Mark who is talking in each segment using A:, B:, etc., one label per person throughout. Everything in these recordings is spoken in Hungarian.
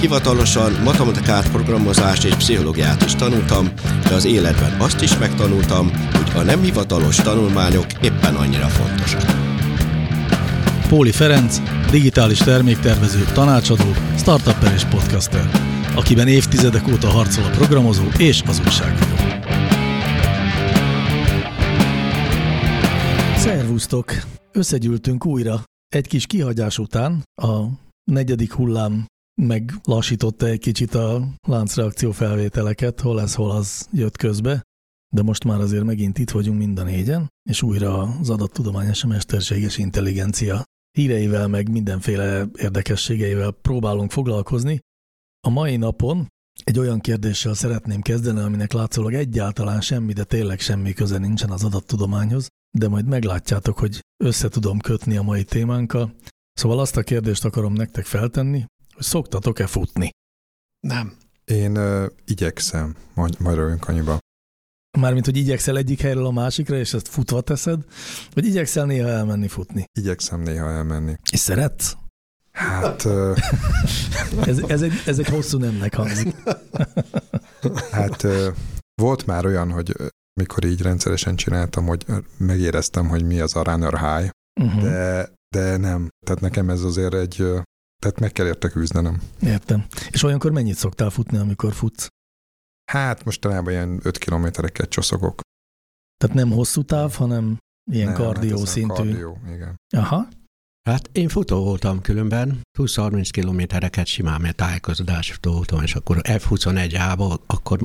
A: hivatalosan matematikát, programozást és pszichológiát is tanultam, de az életben azt is megtanultam, hogy a nem hivatalos tanulmányok éppen annyira fontosak.
B: Póli Ferenc, digitális terméktervező, tanácsadó, startupper és podcaster, akiben évtizedek óta harcol a programozó és az újságíró. Szervusztok! Összegyűltünk újra. Egy kis kihagyás után a negyedik hullám meglassította egy kicsit a láncreakció felvételeket, hol ez, hol az jött közbe, de most már azért megint itt vagyunk mind a négyen, és újra az adattudományos mesterséges intelligencia híreivel, meg mindenféle érdekességeivel próbálunk foglalkozni. A mai napon egy olyan kérdéssel szeretném kezdeni, aminek látszólag egyáltalán semmi, de tényleg semmi köze nincsen az adattudományhoz, de majd meglátjátok, hogy össze tudom kötni a mai témánkkal. Szóval azt a kérdést akarom nektek feltenni, hogy szoktatok-e futni?
C: Nem.
D: Én uh, igyekszem, majd, majd rövünk annyiba.
B: Mármint, hogy igyekszel egyik helyről a másikra, és ezt futva teszed, vagy igyekszel néha elmenni futni?
D: Igyekszem néha elmenni.
B: És szeretsz?
D: Hát... Uh,
B: ez, ez, egy, ez egy hosszú nemnek hangzik.
D: hát uh, volt már olyan, hogy mikor így rendszeresen csináltam, hogy megéreztem, hogy mi az a runner high, uh-huh. de, de nem. Tehát nekem ez azért egy, tehát meg kell érte küzdenem.
B: Értem. És olyankor mennyit szoktál futni, amikor futsz?
D: Hát mostanában ilyen 5 kilométereket csoszogok.
B: Tehát nem hosszú táv, hanem ilyen
D: Nem,
B: kardió
D: hát ez
B: szintű.
D: Kardió, igen.
B: Aha.
E: Hát én futó voltam különben, 20-30 kilométereket simán, mert tájékozódás futó voltam, és akkor F21-ába, akkor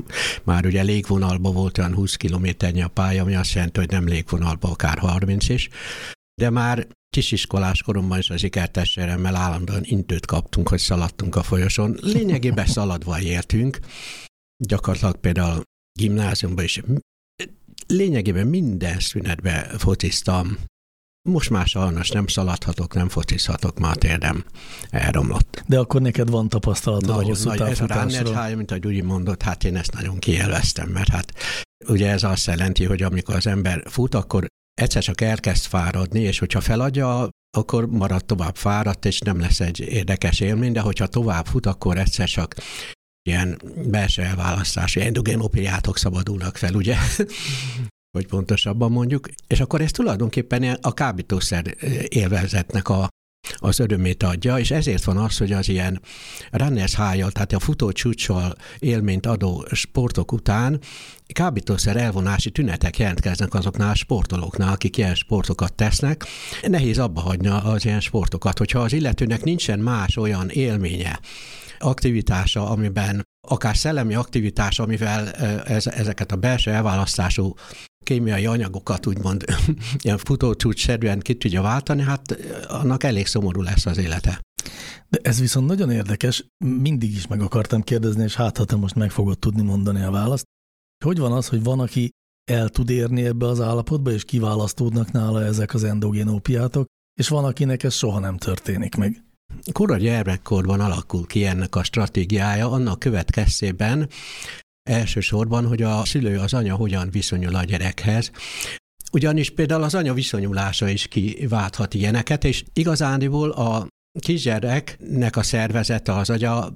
E: már ugye légvonalba volt olyan 20 kilométernyi a pálya, ami azt jelenti, hogy nem légvonalba, akár 30 is, de már kisiskolás koromban is az ikertestvéremmel állandóan intőt kaptunk, hogy szaladtunk a folyosón. Lényegében szaladva értünk, gyakorlatilag például gimnáziumban is lényegében minden szünetben fociztam. Most már sajnos nem szaladhatok, nem focizhatok, már térdem elromlott.
B: De akkor neked van tapasztalatod a hosszú
E: a
B: távfutásról.
E: mint ahogy úgy mondott, hát én ezt nagyon kielveztem, mert hát ugye ez azt jelenti, hogy amikor az ember fut, akkor egyszer csak elkezd fáradni, és hogyha feladja, akkor marad tovább fáradt, és nem lesz egy érdekes élmény, de hogyha tovább fut, akkor egyszer csak ilyen belső elválasztási endogénopiátok szabadulnak fel, ugye? Hogy pontosabban mondjuk. És akkor ez tulajdonképpen a kábítószer élvezetnek a, az örömét adja, és ezért van az, hogy az ilyen runners high tehát a futó csúcssal élményt adó sportok után kábítószer elvonási tünetek jelentkeznek azoknál a sportolóknál, akik ilyen sportokat tesznek. Nehéz abba hagyni az ilyen sportokat, hogyha az illetőnek nincsen más olyan élménye, aktivitása, amiben akár szellemi aktivitás, amivel ez, ezeket a belső elválasztású kémiai anyagokat úgymond ilyen futócsúcs-szerűen ki tudja váltani, hát annak elég szomorú lesz az élete.
B: De ez viszont nagyon érdekes, mindig is meg akartam kérdezni, és hát ha te most meg fogod tudni mondani a választ. Hogy van az, hogy van, aki el tud érni ebbe az állapotba, és kiválasztódnak nála ezek az endogén opiátok, és van, akinek ez soha nem történik meg.
E: Kora gyermekkorban alakul ki ennek a stratégiája, annak következtében elsősorban, hogy a szülő, az anya hogyan viszonyul a gyerekhez, ugyanis például az anya viszonyulása is kiválthat ilyeneket, és igazániból a kisgyereknek a szervezete, az agya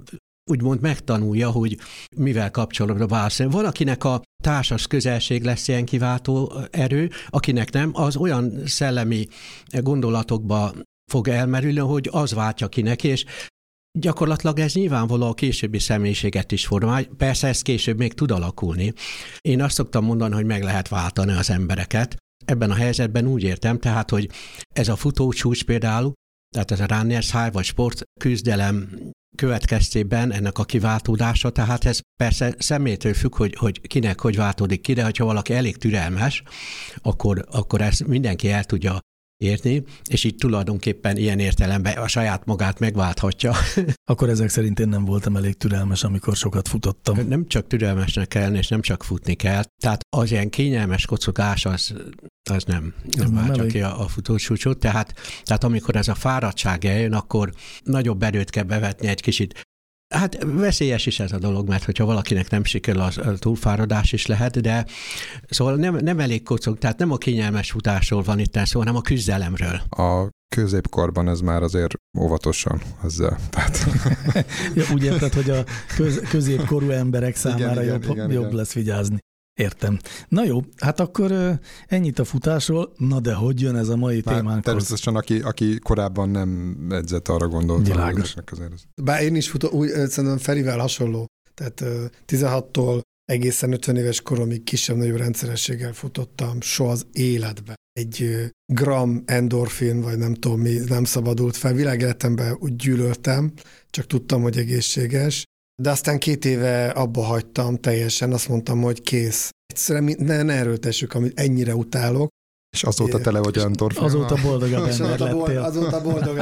E: úgymond megtanulja, hogy mivel kapcsolatban válaszol. Valakinek a társas közelség lesz ilyen kiváltó erő, akinek nem, az olyan szellemi gondolatokba fog elmerülni, hogy az váltja ki neki, és Gyakorlatilag ez nyilvánvaló a későbbi személyiséget is formál. Persze ez később még tud alakulni. Én azt szoktam mondani, hogy meg lehet váltani az embereket. Ebben a helyzetben úgy értem, tehát, hogy ez a futócsúcs például, tehát ez a runners high vagy sport küzdelem következtében ennek a kiváltódása, tehát ez persze személytől függ, hogy, hogy kinek hogy váltódik ki, de ha valaki elég türelmes, akkor, akkor ezt mindenki el tudja érni, és így tulajdonképpen ilyen értelemben a saját magát megválthatja.
B: Akkor ezek szerint én nem voltam elég türelmes, amikor sokat futottam.
E: Nem csak türelmesnek kell, és nem csak futni kell. Tehát az ilyen kényelmes kocogás az, az nem, nem váltja ki a, a futósúcsot. Tehát, tehát amikor ez a fáradtság eljön, akkor nagyobb erőt kell bevetni egy kicsit Hát veszélyes is ez a dolog, mert hogyha valakinek nem sikerül, az túlfáradás is lehet, de szóval nem, nem elég kocog, tehát nem a kényelmes futásról van itt szó, hanem a küzdelemről.
D: A középkorban ez már azért óvatosan ezzel. Tehát...
B: ja, úgy érted, hogy a köz, középkorú emberek számára igen, jobb, igen, jobb igen. lesz vigyázni. Értem. Na jó, hát akkor ennyit a futásról, na de hogy jön ez a mai Már témánk?
D: Természetesen, aki, aki korábban nem edzett, arra gondolt.
B: Világos.
C: Bár én is futok, úgy, szerintem Ferivel hasonló. Tehát 16-tól egészen 50 éves koromig kisebb-nagyobb rendszerességgel futottam, soha az életbe. Egy gram endorfin, vagy nem tudom mi, nem szabadult fel. Világéletemben úgy gyűlöltem, csak tudtam, hogy egészséges, de aztán két éve abba hagytam teljesen, azt mondtam, hogy kész. Egyszerűen ne, ne erőltessük, amit ennyire utálok.
D: És azóta tele vagy endorfin.
B: Azóta boldogabb ember
C: azóta lettél. Azóta boldog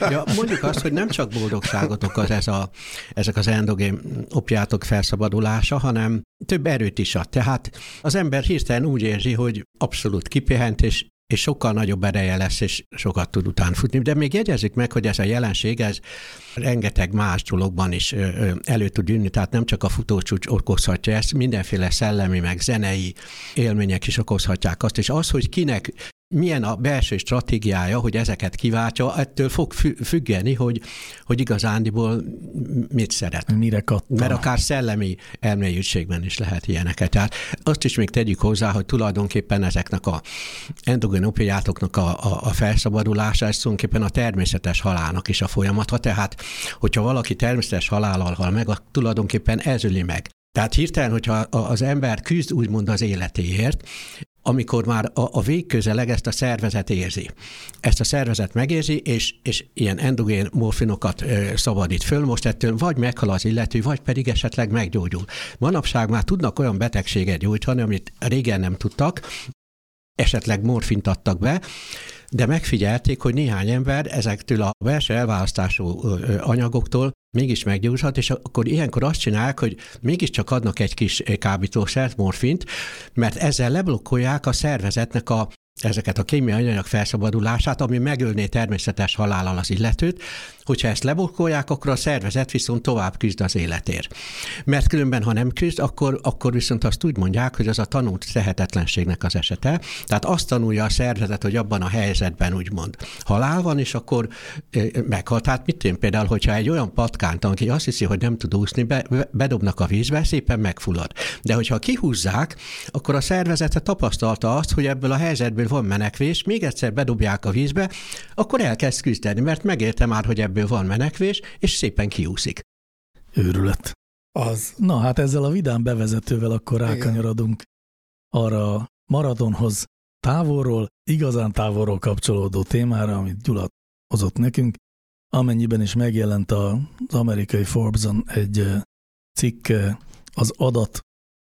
E: ja, mondjuk azt, hogy nem csak boldogságot okoz ez a, ezek az endogén opjátok felszabadulása, hanem több erőt is ad. Tehát az ember hirtelen úgy érzi, hogy abszolút kipihent, és és sokkal nagyobb ereje lesz, és sokat tud után futni. De még jegyezzük meg, hogy ez a jelenség, ez rengeteg más dologban is elő tud jönni, tehát nem csak a futócsúcs okozhatja ezt, mindenféle szellemi, meg zenei élmények is okozhatják azt, és az, hogy kinek milyen a belső stratégiája, hogy ezeket kiváltja, ettől fog függeni, hogy, hogy igazándiból mit szeret.
B: Mire kattan.
E: Mert akár szellemi elmélyültségben is lehet ilyeneket. Tehát azt is még tegyük hozzá, hogy tulajdonképpen ezeknek a endogén opiátoknak a, a, a felszabadulása, ez tulajdonképpen a természetes halálnak is a folyamata, tehát hogyha valaki természetes halállal hal meg, tulajdonképpen ez öli meg. Tehát hirtelen, hogyha az ember küzd úgymond az életéért, amikor már a, a végközeleg ezt a szervezet érzi. Ezt a szervezet megérzi, és, és ilyen endogén morfinokat ö, szabadít föl, most ettől vagy meghal az illető, vagy pedig esetleg meggyógyul. Manapság már tudnak olyan betegséget gyógyítani, amit régen nem tudtak, esetleg morfint adtak be, de megfigyelték, hogy néhány ember ezektől a belső elválasztású anyagoktól mégis meggyógyulhat, és akkor ilyenkor azt csinálják, hogy mégiscsak adnak egy kis kábítószert, morfint, mert ezzel leblokkolják a szervezetnek a ezeket a kémiai anyag felszabadulását, ami megölné természetes halállal az illetőt, hogyha ezt lebokkolják, akkor a szervezet viszont tovább küzd az életért. Mert különben, ha nem küzd, akkor, akkor viszont azt úgy mondják, hogy az a tanult tehetetlenségnek az esete. Tehát azt tanulja a szervezet, hogy abban a helyzetben úgymond halál van, és akkor meghal. Tehát mit én például, hogyha egy olyan patkánt, aki azt hiszi, hogy nem tud úszni, be, bedobnak a vízbe, szépen megfullad. De hogyha kihúzzák, akkor a szervezete tapasztalta azt, hogy ebből a helyzetből van menekvés, még egyszer bedobják a vízbe, akkor elkezd küzdeni, mert megérte már, hogy ebből van menekvés, és szépen kiúszik.
B: Őrület.
C: Az.
B: Na hát ezzel a vidám bevezetővel akkor rákanyarodunk arra a maratonhoz távolról, igazán távolról kapcsolódó témára, amit Gyula hozott nekünk, amennyiben is megjelent az amerikai Forbes-on egy cikk az adat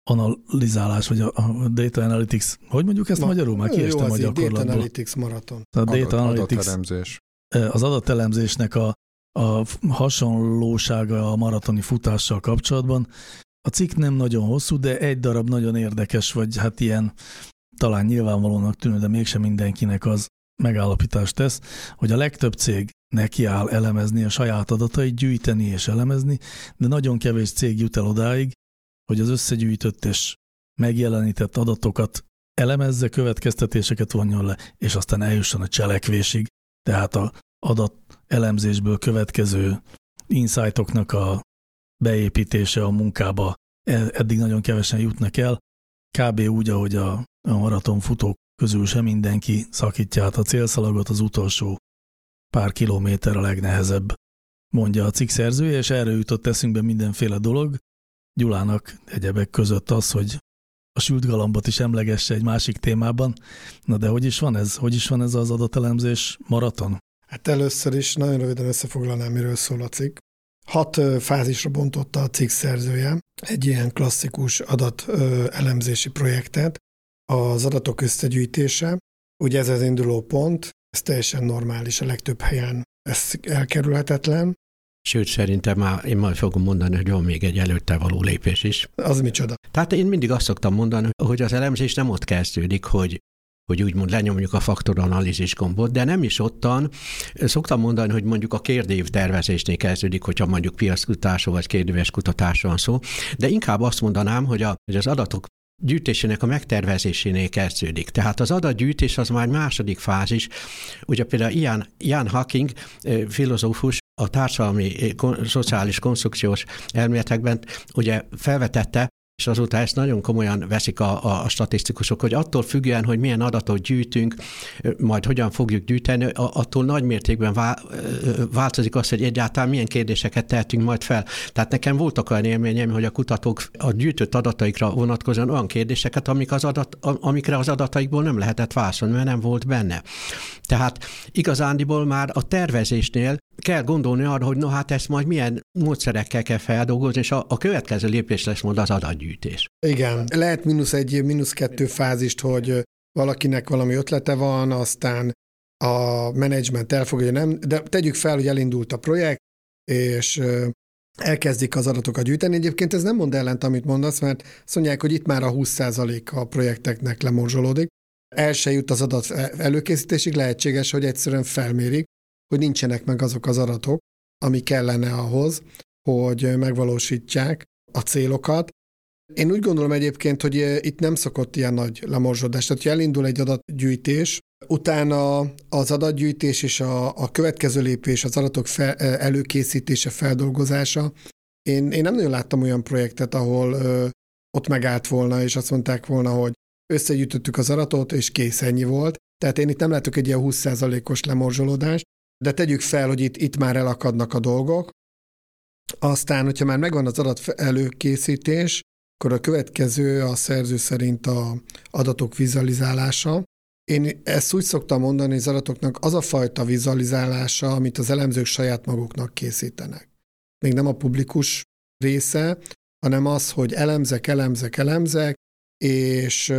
B: analizálás, vagy a, a data analytics, hogy mondjuk ezt Ma, magyarul? Már kiestem a gyakorlatból.
C: Data analytics maraton.
B: A data Adat, analytics, adatelemzés. Az adatelemzésnek a, a hasonlósága a maratoni futással kapcsolatban. A cikk nem nagyon hosszú, de egy darab nagyon érdekes, vagy hát ilyen talán nyilvánvalónak tűnő, de mégsem mindenkinek az megállapítást tesz, hogy a legtöbb cég nekiáll elemezni a saját adatait, gyűjteni és elemezni, de nagyon kevés cég jut el odáig, hogy az összegyűjtött és megjelenített adatokat elemezze, következtetéseket vonjon le, és aztán eljusson a cselekvésig. Tehát a adat elemzésből következő insightoknak a beépítése a munkába e, eddig nagyon kevesen jutnak el. Kb. úgy, ahogy a, a maratonfutók közül sem mindenki szakítja át a célszalagot, az utolsó pár kilométer a legnehezebb, mondja a cikk szerzője, és erre jutott eszünkbe mindenféle dolog, Gyulának egyebek között az, hogy a sült galambot is emlegesse egy másik témában. Na de hogy is van ez? Hogy is van ez az adatelemzés maraton?
C: Hát először is nagyon röviden összefoglalnám, miről szól a cikk. Hat fázisra bontotta a cikk szerzője egy ilyen klasszikus adatelemzési projektet. Az adatok összegyűjtése, ugye ez az induló pont, ez teljesen normális a legtöbb helyen, ez elkerülhetetlen.
E: Sőt, szerintem már én majd fogom mondani, hogy van még egy előtte való lépés is.
C: Az micsoda?
E: Tehát én mindig azt szoktam mondani, hogy az elemzés nem ott kezdődik, hogy hogy úgymond lenyomjuk a faktoranalízis gombot, de nem is ottan. Szoktam mondani, hogy mondjuk a kérdév tervezésnél kezdődik, hogyha mondjuk piackutatásról vagy kérdéves kutatásról van szó, de inkább azt mondanám, hogy, a, hogy az adatok gyűjtésének a megtervezésénél kezdődik. Tehát az adatgyűjtés az már második fázis. Ugye például Ian, Ian Hacking, filozófus, a társadalmi szociális konstrukciós elméletekben ugye felvetette, és azóta ezt nagyon komolyan veszik a, a statisztikusok, hogy attól függően, hogy milyen adatot gyűjtünk, majd hogyan fogjuk gyűjteni, attól nagy mértékben változik az, hogy egyáltalán milyen kérdéseket tehetünk majd fel. Tehát nekem voltak olyan élményem, hogy a kutatók a gyűjtött adataikra vonatkozóan olyan kérdéseket, amik az adat, amikre az adataikból nem lehetett válaszolni, mert nem volt benne. Tehát igazándiból már a tervezésnél kell gondolni arra, hogy no hát ezt majd milyen módszerekkel kell feldolgozni, és a, a következő lépés lesz majd az adatgyűjtés.
C: Igen, lehet mínusz egy, mínusz kettő fázist, hogy valakinek valami ötlete van, aztán a menedzsment elfogadja, nem, de tegyük fel, hogy elindult a projekt, és elkezdik az adatokat gyűjteni. Egyébként ez nem mond ellent, amit mondasz, mert azt mondják, hogy itt már a 20% a projekteknek lemorzsolódik. El se jut az adat előkészítésig, lehetséges, hogy egyszerűen felmérik, hogy nincsenek meg azok az adatok, ami kellene ahhoz, hogy megvalósítják a célokat. Én úgy gondolom egyébként, hogy itt nem szokott ilyen nagy lemorzsodás. Tehát, hogy elindul egy adatgyűjtés, utána az adatgyűjtés és a, a következő lépés, az adatok fel, előkészítése, feldolgozása. Én, én nem nagyon láttam olyan projektet, ahol ö, ott megállt volna, és azt mondták volna, hogy összegyűjtöttük az adatot, és kész, ennyi volt. Tehát én itt nem látok egy ilyen 20%-os lemorzsolódást, de tegyük fel, hogy itt, itt már elakadnak a dolgok. Aztán, hogyha már megvan az adat előkészítés, akkor a következő a szerző szerint a adatok vizualizálása. Én ezt úgy szoktam mondani, hogy az adatoknak az a fajta vizualizálása, amit az elemzők saját maguknak készítenek. Még nem a publikus része, hanem az, hogy elemzek, elemzek, elemzek, és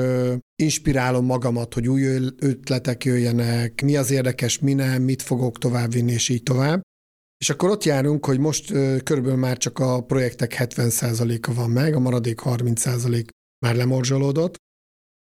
C: inspirálom magamat, hogy új ötletek jöjjenek, mi az érdekes, mi nem, mit fogok továbbvinni, és így tovább. És akkor ott járunk, hogy most körülbelül már csak a projektek 70%-a van meg, a maradék 30% már lemorzsolódott.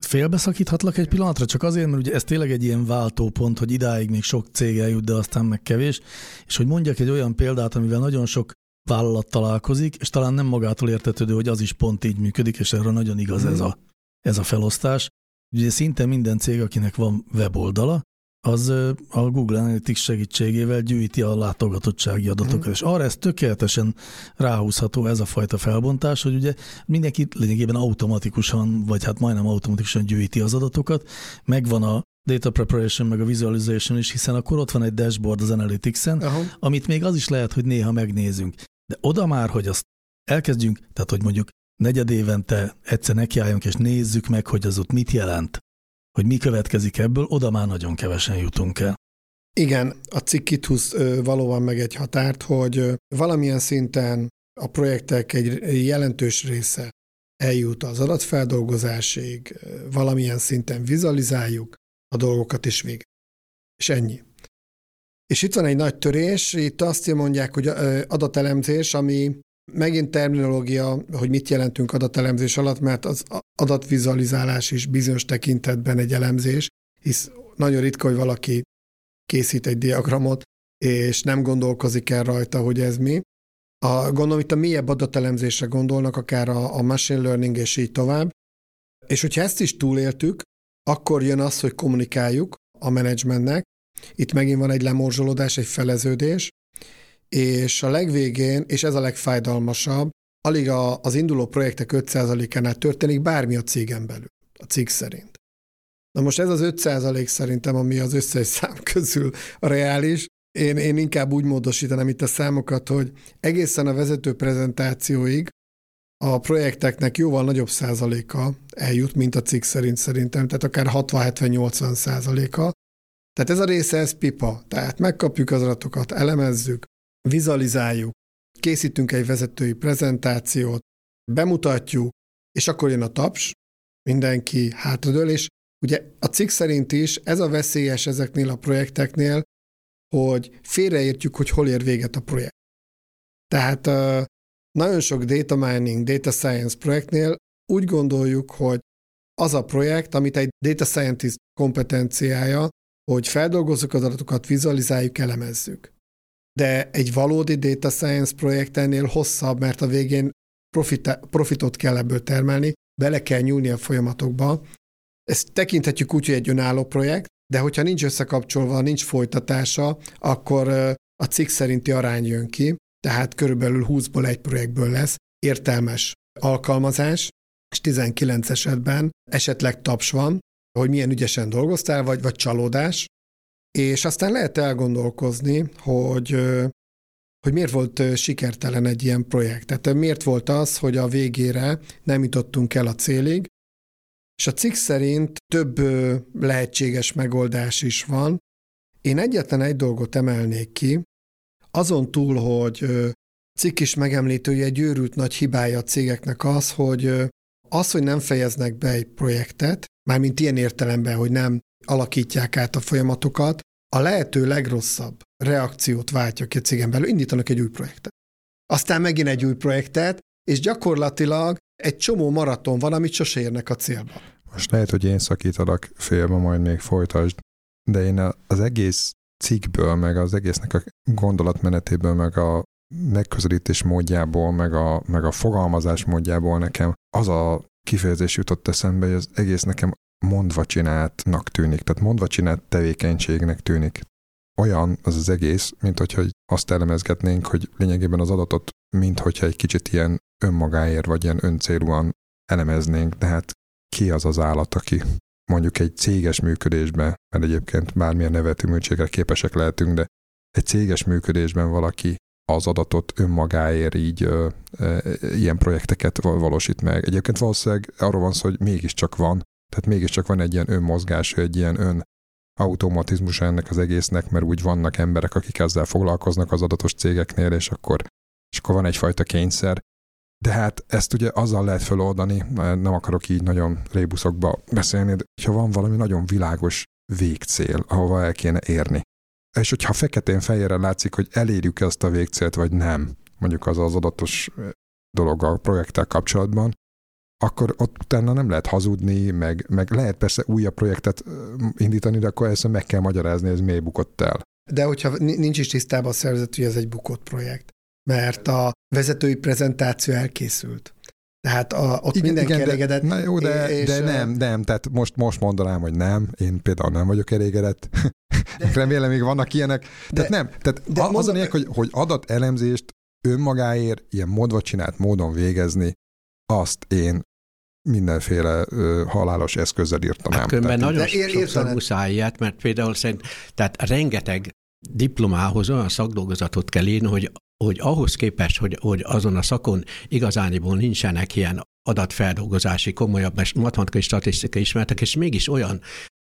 B: Félbeszakíthatlak egy pillanatra, csak azért, mert ugye ez tényleg egy ilyen váltópont, hogy idáig még sok cég eljut, de aztán meg kevés, és hogy mondjak egy olyan példát, amivel nagyon sok vállalat találkozik, és talán nem magától értetődő, hogy az is pont így működik, és erre nagyon igaz ez a ez a felosztás. Ugye szinte minden cég, akinek van weboldala, az a Google Analytics segítségével gyűjti a látogatottsági adatokat, mm. és arra ez tökéletesen ráhúzható ez a fajta felbontás, hogy ugye mindenki lényegében automatikusan, vagy hát majdnem automatikusan gyűjti az adatokat, megvan a data preparation, meg a visualization is, hiszen akkor ott van egy dashboard az Analytics-en, Aha. amit még az is lehet, hogy néha megnézünk. De oda már, hogy azt elkezdjünk, tehát hogy mondjuk negyed évente egyszer nekiálljunk, és nézzük meg, hogy az ott mit jelent, hogy mi következik ebből, oda már nagyon kevesen jutunk el.
C: Igen, a cikk itt húz valóban meg egy határt, hogy valamilyen szinten a projektek egy jelentős része eljut az adatfeldolgozásig, valamilyen szinten vizualizáljuk a dolgokat is végig. És ennyi. És itt van egy nagy törés, itt azt mondják, hogy adatelemzés, ami Megint terminológia, hogy mit jelentünk adatelemzés alatt, mert az adatvizualizálás is bizonyos tekintetben egy elemzés, hisz nagyon ritka, hogy valaki készít egy diagramot, és nem gondolkozik el rajta, hogy ez mi. A, gondolom itt a mélyebb adatelemzésre gondolnak, akár a, a machine learning és így tovább. És hogyha ezt is túléltük, akkor jön az, hogy kommunikáljuk a menedzsmentnek. Itt megint van egy lemorzsolódás, egy feleződés, és a legvégén, és ez a legfájdalmasabb, alig a, az induló projektek 5%-ánál történik bármi a cégen belül, a cég szerint. Na most ez az 5% szerintem, ami az összes szám közül a reális, én, én inkább úgy módosítanám itt a számokat, hogy egészen a vezető prezentációig a projekteknek jóval nagyobb százaléka eljut, mint a cikk szerint szerintem, tehát akár 60-70-80 százaléka. Tehát ez a része, ez pipa. Tehát megkapjuk az adatokat, elemezzük, vizualizáljuk, készítünk egy vezetői prezentációt, bemutatjuk, és akkor jön a taps, mindenki hátradől, és Ugye a cikk szerint is ez a veszélyes ezeknél a projekteknél, hogy félreértjük, hogy hol ér véget a projekt. Tehát nagyon sok data mining, data science projektnél úgy gondoljuk, hogy az a projekt, amit egy data scientist kompetenciája, hogy feldolgozzuk az adatokat, vizualizáljuk, elemezzük. De egy valódi data science projekt hosszabb, mert a végén profit, profitot kell ebből termelni, bele kell nyúlni a folyamatokba. Ezt tekinthetjük úgy, hogy egy önálló projekt, de hogyha nincs összekapcsolva, nincs folytatása, akkor a cikk szerinti arány jön ki, tehát körülbelül 20-ból egy projektből lesz értelmes alkalmazás, és 19 esetben esetleg taps van, hogy milyen ügyesen dolgoztál, vagy, vagy csalódás, és aztán lehet elgondolkozni, hogy, hogy miért volt sikertelen egy ilyen projekt. Tehát miért volt az, hogy a végére nem jutottunk el a célig, és a cikk szerint több lehetséges megoldás is van. Én egyetlen egy dolgot emelnék ki, azon túl, hogy cikk is megemlítő, hogy egy őrült nagy hibája a cégeknek az, hogy az, hogy nem fejeznek be egy projektet, mármint ilyen értelemben, hogy nem alakítják át a folyamatokat, a lehető legrosszabb reakciót váltja ki a cégen belül, indítanak egy új projektet. Aztán megint egy új projektet, és gyakorlatilag egy csomó maraton van, amit sose érnek a célba.
D: Most lehet, hogy én szakítalak félbe, majd még folytasd, de én az egész cikkből, meg az egésznek a gondolatmenetéből, meg a megközelítés módjából, meg a, meg a fogalmazás módjából nekem az a kifejezés jutott eszembe, hogy az egész nekem mondva csináltnak tűnik, tehát mondva csinált tevékenységnek tűnik. Olyan az az egész, mint hogyha azt elemezgetnénk, hogy lényegében az adatot, mint hogyha egy kicsit ilyen önmagáért, vagy ilyen öncélúan elemeznénk, de hát ki az az állat, aki mondjuk egy céges működésben, mert egyébként bármilyen nevető műtségre képesek lehetünk, de egy céges működésben valaki az adatot önmagáért így ö, ö, ilyen projekteket valósít meg. Egyébként valószínűleg arról van szó, hogy mégiscsak van, tehát mégiscsak van egy ilyen önmozgás, egy ilyen ön automatizmus ennek az egésznek, mert úgy vannak emberek, akik ezzel foglalkoznak az adatos cégeknél, és akkor, és akkor van egyfajta kényszer. De hát ezt ugye azzal lehet feloldani, nem akarok így nagyon rébuszokba beszélni, de ha van valami nagyon világos végcél, ahova el kéne érni, és hogyha feketén-fejére látszik, hogy elérjük ezt a végcélt, vagy nem, mondjuk az az adatos dolog a projekttel kapcsolatban, akkor ott utána nem lehet hazudni, meg, meg lehet persze újabb projektet indítani, de akkor ezt meg kell magyarázni, ez miért bukott el.
C: De hogyha nincs is tisztában a szervezet, hogy ez egy bukott projekt, mert a vezetői prezentáció elkészült. Tehát a, ott igen, mindenki igen, elégedett.
D: De, na jó, de, és, de nem, nem, tehát most, most mondanám, hogy nem, én például nem vagyok elégedett. De, Remélem, még vannak ilyenek. Tehát de, nem, tehát de az a hogy, hogy adatelemzést önmagáért ilyen modva csinált módon végezni, azt én mindenféle ö, halálos eszközzel írtanám. Hát
E: különben nagyon de ér, sokszor muszáj ilyet, mert például szerint, tehát rengeteg diplomához olyan szakdolgozatot kell írni, hogy hogy ahhoz képest, hogy, hogy azon a szakon igazániból nincsenek ilyen adatfeldolgozási, komolyabb matematikai statisztikai ismertek, és mégis olyan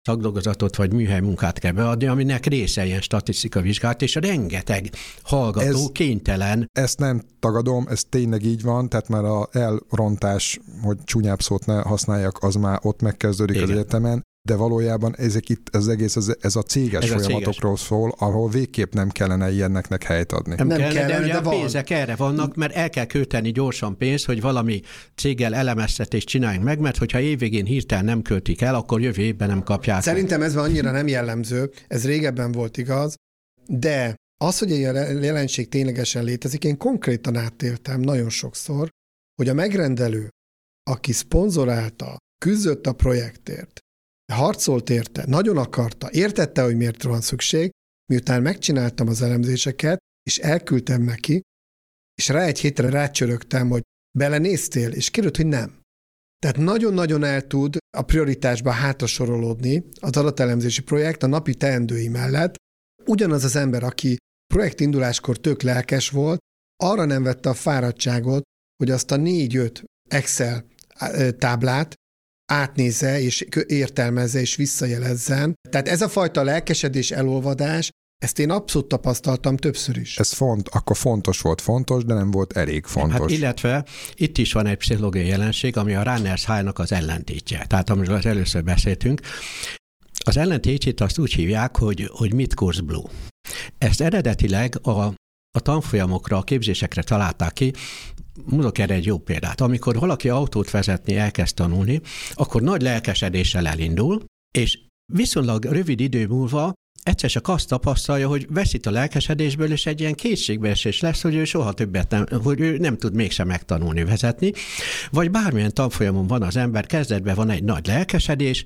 E: szakdolgozatot vagy műhely munkát kell beadni, aminek része ilyen statisztika vizsgálat, és rengeteg hallgató ez, kénytelen.
D: Ezt nem tagadom, ez tényleg így van, tehát már a elrontás, hogy csúnyább szót ne használjak, az már ott megkezdődik Igen. az egyetemen, de valójában ezek itt, az egész, ez, ez a céges ez folyamatokról a céges. szól, ahol végképp nem kellene ilyeneknek helyt adni.
E: Nem, nem kellene, kellene, de, ugye de a pénzek van. erre vannak, mert el kell költeni gyorsan pénzt, hogy valami céggel elemeztetést csináljunk meg, mert hogyha évvégén hirtelen nem költik el, akkor jövő évben nem kapják.
C: Szerintem ez annyira nem jellemző, ez régebben volt igaz, de az, hogy egy jelenség ténylegesen létezik, én konkrétan átéltem nagyon sokszor, hogy a megrendelő, aki szponzorálta, küzdött a projektért, harcolt érte, nagyon akarta, értette, hogy miért van szükség, miután megcsináltam az elemzéseket, és elküldtem neki, és rá egy hétre rácsörögtem, hogy belenéztél, és kiderült, hogy nem. Tehát nagyon-nagyon el tud a prioritásba hátrasorolódni az adatelemzési projekt a napi teendői mellett. Ugyanaz az ember, aki projektinduláskor tök lelkes volt, arra nem vette a fáradtságot, hogy azt a négy-öt Excel táblát átnézze és értelmezze és visszajelezzen. Tehát ez a fajta lelkesedés, elolvadás, Ezt én abszolút tapasztaltam többször is.
D: Ez font, akkor fontos volt fontos, de nem volt elég fontos. Hát
E: illetve itt is van egy pszichológiai jelenség, ami a runners high-nak az ellentétje. Tehát amiről az először beszéltünk. Az ellentétjét azt úgy hívják, hogy, hogy mid-course blue. Ezt eredetileg a, a tanfolyamokra, a képzésekre találták ki, mondok erre egy jó példát. Amikor valaki autót vezetni elkezd tanulni, akkor nagy lelkesedéssel elindul, és viszonylag rövid idő múlva egyszer csak azt tapasztalja, hogy veszít a lelkesedésből, és egy ilyen kétségbeesés lesz, hogy ő soha többet nem, hogy ő nem tud mégsem megtanulni vezetni, vagy bármilyen tanfolyamon van az ember, kezdetben van egy nagy lelkesedés,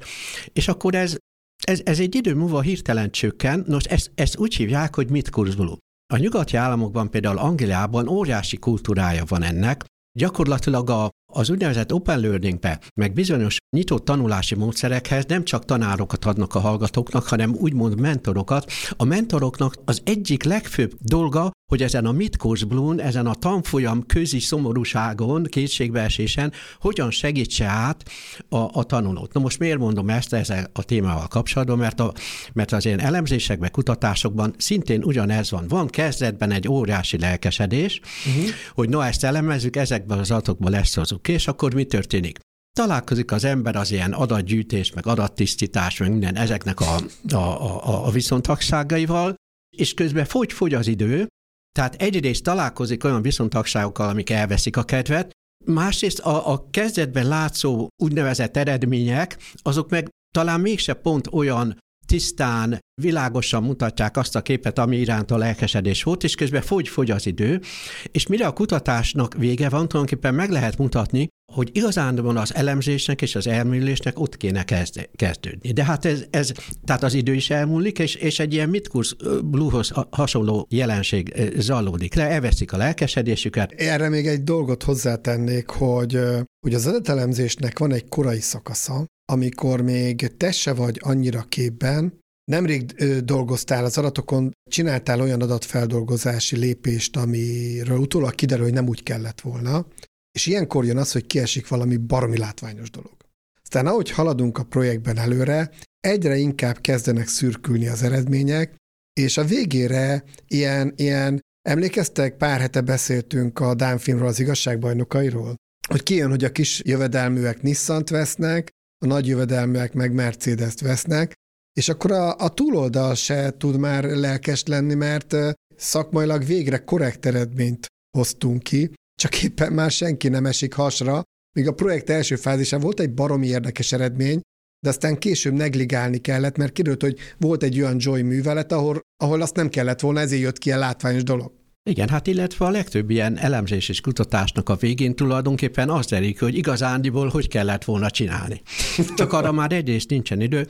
E: és akkor ez, ez, ez egy idő múlva hirtelen csökken, nos, ezt, ezt úgy hívják, hogy mit kurzuló. A nyugati államokban, például Angliában óriási kultúrája van ennek, gyakorlatilag a, az úgynevezett open learningbe, meg bizonyos nyitott tanulási módszerekhez nem csak tanárokat adnak a hallgatóknak, hanem úgymond mentorokat. A mentoroknak az egyik legfőbb dolga, hogy ezen a Midcourse Bloom, ezen a tanfolyam közi szomorúságon, kétségbeesésen hogyan segítse át a, a tanulót. Na most miért mondom ezt ezzel a témával kapcsolatban? Mert, a, mert az én elemzésekben, kutatásokban szintén ugyanez van. Van kezdetben egy óriási lelkesedés, uh-huh. hogy na ezt elemezzük, ezekben az adatokban lesz az és akkor mi történik? találkozik az ember az ilyen adatgyűjtés, meg adattisztítás, meg minden ezeknek a, a, a, a viszontagságaival, és közben fogy-fogy az idő, tehát egyrészt találkozik olyan viszontagságokkal, amik elveszik a kedvet, másrészt a, a kezdetben látszó úgynevezett eredmények, azok meg talán mégse pont olyan tisztán, világosan mutatják azt a képet, ami iránt a lelkesedés volt, és közben fogy-fogy az idő, és mire a kutatásnak vége van, tulajdonképpen meg lehet mutatni, hogy igazán az elemzésnek és az elműlésnek ott kéne kezd, kezdődni. De hát ez, ez, tehát az idő is elmúlik, és, és egy ilyen mitkus bluehoz hasonló jelenség zallódik le, elveszik a lelkesedésüket.
C: Erre még egy dolgot hozzátennék, hogy, hogy az adatelemzésnek van egy korai szakasza, amikor még te se vagy annyira képben, Nemrég dolgoztál az adatokon, csináltál olyan adatfeldolgozási lépést, amiről utólag kiderül, hogy nem úgy kellett volna, és ilyenkor jön az, hogy kiesik valami baromi látványos dolog. Aztán ahogy haladunk a projektben előre, egyre inkább kezdenek szürkülni az eredmények, és a végére ilyen, ilyen emlékeztek, pár hete beszéltünk a Dán filmről, az igazságbajnokairól, hogy kijön, hogy a kis jövedelműek Nissant vesznek, a nagy jövedelműek meg Mercedes-t vesznek, és akkor a, a túloldal se tud már lelkes lenni, mert szakmailag végre korrekt eredményt hoztunk ki, csak éppen már senki nem esik hasra, míg a projekt első fázisán volt egy baromi érdekes eredmény, de aztán később negligálni kellett, mert kiderült, hogy volt egy olyan Joy művelet, ahol, ahol azt nem kellett volna, ezért jött ki ilyen látványos dolog.
E: Igen, hát illetve a legtöbb ilyen elemzés és kutatásnak a végén tulajdonképpen az derik, hogy igazándiból hogy kellett volna csinálni. Csak arra már egyrészt nincsen idő,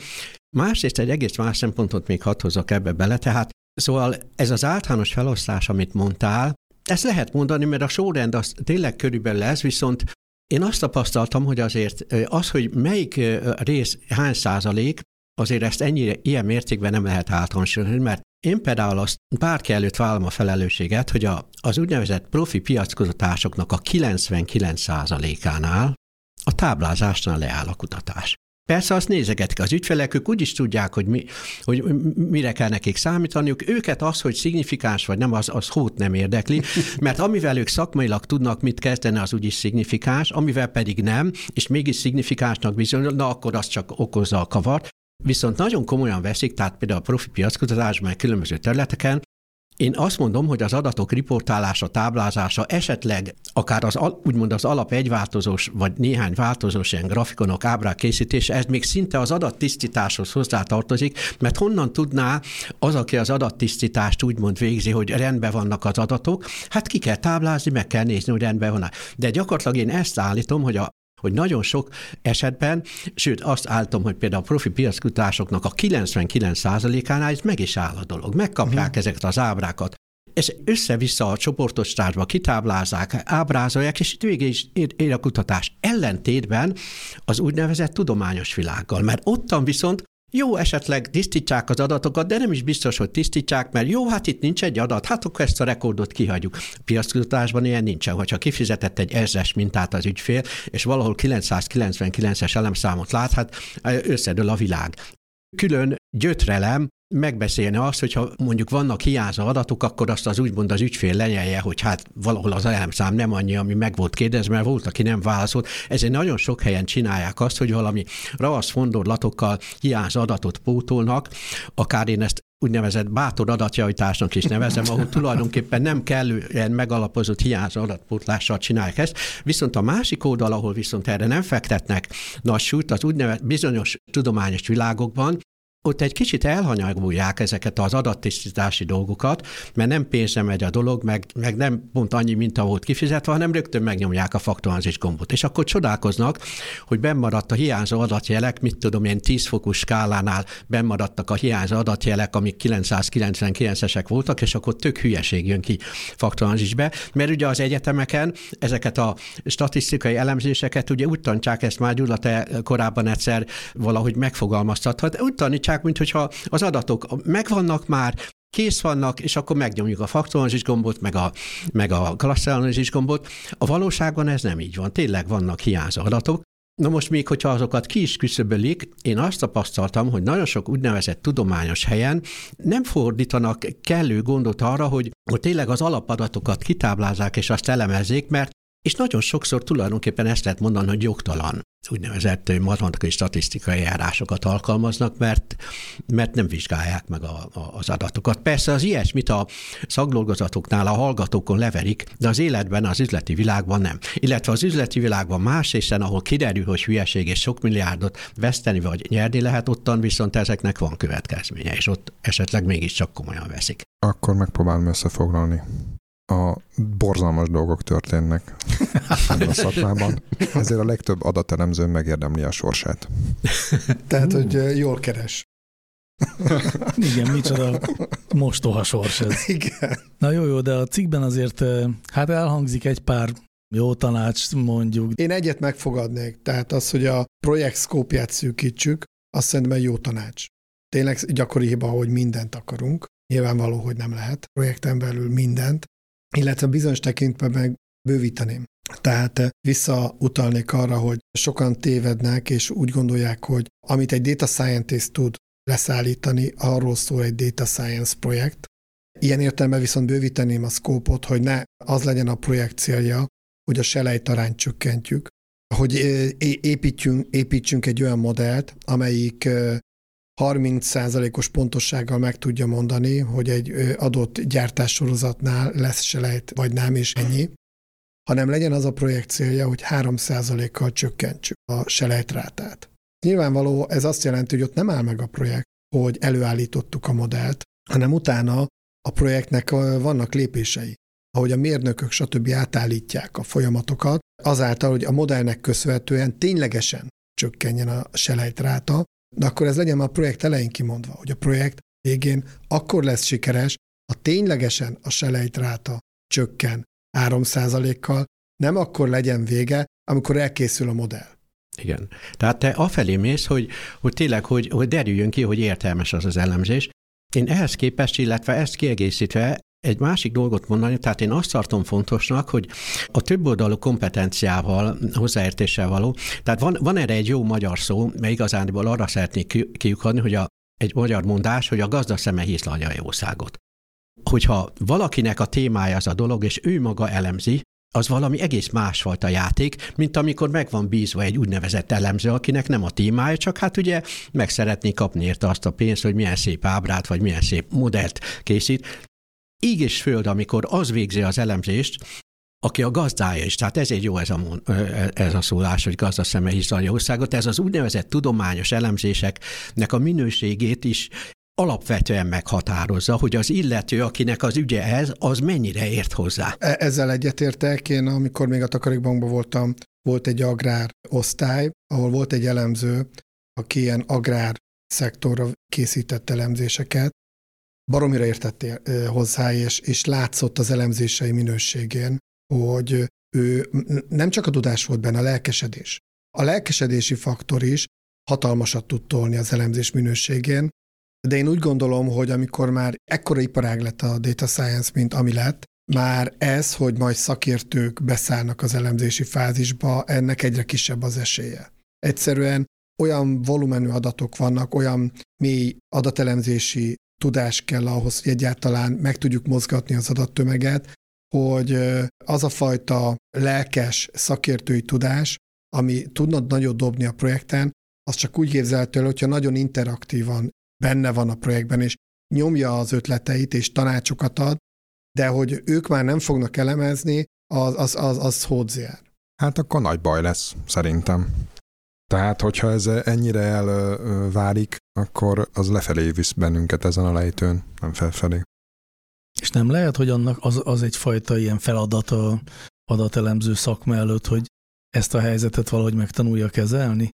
E: másrészt egy egész más szempontot még hadd hozzak ebbe bele, tehát szóval ez az általános felosztás, amit mondtál, ezt lehet mondani, mert a sorrend az tényleg körülbelül ez, viszont én azt tapasztaltam, hogy azért az, hogy melyik rész hány százalék, azért ezt ennyire, ilyen mértékben nem lehet általánosítani, mert én például azt bárki előtt vállalom a felelősséget, hogy a, az úgynevezett profi piackutatásoknak a 99 százalékánál a táblázásnál leáll a kutatás. Persze azt nézegetik az ügyfelek, ők úgy is tudják, hogy, mi, hogy mire kell nekik számítaniuk. Őket az, hogy szignifikáns vagy nem, az, az hót nem érdekli, mert amivel ők szakmailag tudnak mit kezdeni, az úgyis szignifikáns, amivel pedig nem, és mégis szignifikánsnak bizonyul, na akkor az csak okozza a kavart. Viszont nagyon komolyan veszik, tehát például a profi piackutatásban, különböző területeken, én azt mondom, hogy az adatok riportálása, táblázása, esetleg akár az úgymond az alap egyváltozós, vagy néhány változós ilyen grafikonok, ábrák készítése, ez még szinte az adattisztításhoz hozzátartozik, mert honnan tudná az, aki az adattisztítást úgymond végzi, hogy rendben vannak az adatok, hát ki kell táblázni, meg kell nézni, hogy rendben van. De gyakorlatilag én ezt állítom, hogy a hogy nagyon sok esetben, sőt azt állítom, hogy például a profi piackutatásoknak a 99%-ánál ez meg is áll a dolog. Megkapják uh-huh. ezeket az ábrákat, ez össze-vissza a csoportos tárgyba kitáblázzák, ábrázolják, és itt végig is ér, ér a kutatás. Ellentétben az úgynevezett tudományos világgal, mert ottan viszont jó, esetleg tisztítsák az adatokat, de nem is biztos, hogy tisztítsák, mert jó, hát itt nincs egy adat, hát akkor ezt a rekordot kihagyjuk. Piackutatásban ilyen nincsen, hogyha kifizetett egy ezres mintát az ügyfél, és valahol 999-es elemszámot lát, hát összedől a világ. Külön gyötrelem, megbeszélni azt, hogyha mondjuk vannak hiányzó adatok, akkor azt az úgymond az ügyfél lenyelje, hogy hát valahol az elemszám nem annyi, ami meg volt kérdezve, mert volt, aki nem válaszolt. Ezért nagyon sok helyen csinálják azt, hogy valami ravasz fondorlatokkal hiányzó adatot pótolnak, akár én ezt úgynevezett bátor adatjavításnak is nevezem, ahol tulajdonképpen nem kellően megalapozott hiányzó adatpótlással csinálják ezt, viszont a másik oldal, ahol viszont erre nem fektetnek nagy súlyt, az úgynevezett bizonyos tudományos világokban, ott egy kicsit elhanyagolják ezeket az adattisztítási dolgokat, mert nem pénzre megy a dolog, meg, meg nem pont annyi minta volt kifizetve, hanem rögtön megnyomják a faktoranzis gombot. És akkor csodálkoznak, hogy bennmaradt a hiányzó adatjelek, mit tudom én, 10 fokos skálánál bennmaradtak a hiányzó adatjelek, amik 999-esek voltak, és akkor tök hülyeség jön ki faktoranzisbe, mert ugye az egyetemeken ezeket a statisztikai elemzéseket ugye úgy tanítják, ezt már Gyula, te korábban egyszer valahogy megfogalmaztad, úgy tanítsák, csinálják, mint hogyha az adatok megvannak már, kész vannak, és akkor megnyomjuk a faktoranzis gombot, meg a, meg a klasszteranzis gombot. A valóságban ez nem így van. Tényleg vannak hiányzó adatok, Na most még, hogyha azokat ki is küszöbölik, én azt tapasztaltam, hogy nagyon sok úgynevezett tudományos helyen nem fordítanak kellő gondot arra, hogy, hogy tényleg az alapadatokat kitáblázzák és azt elemezzék, mert és nagyon sokszor tulajdonképpen ezt lehet mondani, hogy jogtalan úgynevezett matematikai statisztikai járásokat alkalmaznak, mert, mert nem vizsgálják meg a, a, az adatokat. Persze az ilyesmit a szakdolgozatoknál a hallgatókon leverik, de az életben, az üzleti világban nem. Illetve az üzleti világban más részen, ahol kiderül, hogy hülyeség és sok milliárdot veszteni vagy nyerni lehet, ottan viszont ezeknek van következménye, és ott esetleg mégiscsak komolyan veszik.
D: Akkor megpróbálom összefoglalni a borzalmas dolgok történnek a szakmában, ezért a legtöbb adatelemző megérdemli a sorsát.
C: Tehát, hogy jól keres.
B: Igen, micsoda mostoha sors ez.
C: Igen.
B: Na jó, jó, de a cikkben azért hát elhangzik egy pár jó tanács, mondjuk.
C: Én egyet megfogadnék, tehát az, hogy a projekt szkópját szűkítsük, azt szerintem egy jó tanács. Tényleg gyakori hiba, hogy mindent akarunk. Nyilvánvaló, hogy nem lehet projekten belül mindent, illetve bizonyos tekintben meg bővíteném. Tehát eh, visszautalnék arra, hogy sokan tévednek, és úgy gondolják, hogy amit egy data scientist tud leszállítani, arról szól egy data science projekt. Ilyen értelemben viszont bővíteném a szkópot, hogy ne az legyen a projekt célja, hogy a selejtarányt csökkentjük, hogy eh, építjünk, építsünk egy olyan modellt, amelyik eh, 30%-os pontossággal meg tudja mondani, hogy egy adott gyártássorozatnál lesz selejt, vagy nem, és ennyi, hanem legyen az a projekt célja, hogy 3%-kal csökkentsük a selejtrátát. Nyilvánvaló ez azt jelenti, hogy ott nem áll meg a projekt, hogy előállítottuk a modellt, hanem utána a projektnek vannak lépései, ahogy a mérnökök stb. átállítják a folyamatokat, azáltal, hogy a modellnek köszönhetően ténylegesen csökkenjen a selejtráta, de akkor ez legyen a projekt elején kimondva, hogy a projekt végén akkor lesz sikeres, ha ténylegesen a selejtráta csökken 3%-kal, nem akkor legyen vége, amikor elkészül a modell.
E: Igen. Tehát te afelé mész, hogy, hogy tényleg, hogy, hogy derüljön ki, hogy értelmes az az elemzés. Én ehhez képest, illetve ezt kiegészítve egy másik dolgot mondani, tehát én azt tartom fontosnak, hogy a több oldalú kompetenciával, hozzáértéssel való, tehát van, van erre egy jó magyar szó, mert igazándiból arra szeretnék kiukadni, hogy a, egy magyar mondás, hogy a gazda szeme hiszlalja a jószágot. Hogyha valakinek a témája az a dolog, és ő maga elemzi, az valami egész másfajta játék, mint amikor meg van bízva egy úgynevezett elemző, akinek nem a témája, csak hát ugye meg szeretné kapni érte azt a pénzt, hogy milyen szép ábrát, vagy milyen szép modellt készít. Íg és föld, amikor az végzi az elemzést, aki a gazdája is, tehát ezért jó ez a, ez a szólás, hogy gazda szeme hiszalja országot, ez az úgynevezett tudományos elemzéseknek a minőségét is alapvetően meghatározza, hogy az illető, akinek az ügye ez, az mennyire ért hozzá.
C: E, ezzel egyetértek. Én, amikor még a Takarékbankban voltam, volt egy agrár osztály, ahol volt egy elemző, aki ilyen agrár szektorra készített elemzéseket, baromira értettél hozzá, és, és látszott az elemzései minőségén, hogy ő nem csak a tudás volt benne, a lelkesedés. A lelkesedési faktor is hatalmasat tud tolni az elemzés minőségén, de én úgy gondolom, hogy amikor már ekkora iparág lett a data science, mint ami lett, már ez, hogy majd szakértők beszállnak az elemzési fázisba, ennek egyre kisebb az esélye. Egyszerűen olyan volumenű adatok vannak, olyan mély adatelemzési tudás kell ahhoz, hogy egyáltalán meg tudjuk mozgatni az adattömeget, hogy az a fajta lelkes szakértői tudás, ami tudna nagyot dobni a projekten, az csak úgy képzelhető, hogyha nagyon interaktívan benne van a projektben, és nyomja az ötleteit és tanácsokat ad, de hogy ők már nem fognak elemezni, az, az, az, az hódzjár.
D: Hát akkor nagy baj lesz, szerintem. Tehát, hogyha ez ennyire elvárik, akkor az lefelé visz bennünket ezen a lejtőn, nem felfelé.
B: És nem lehet, hogy annak az, az egyfajta ilyen feladat a adatelemző szakma előtt, hogy ezt a helyzetet valahogy megtanulja kezelni?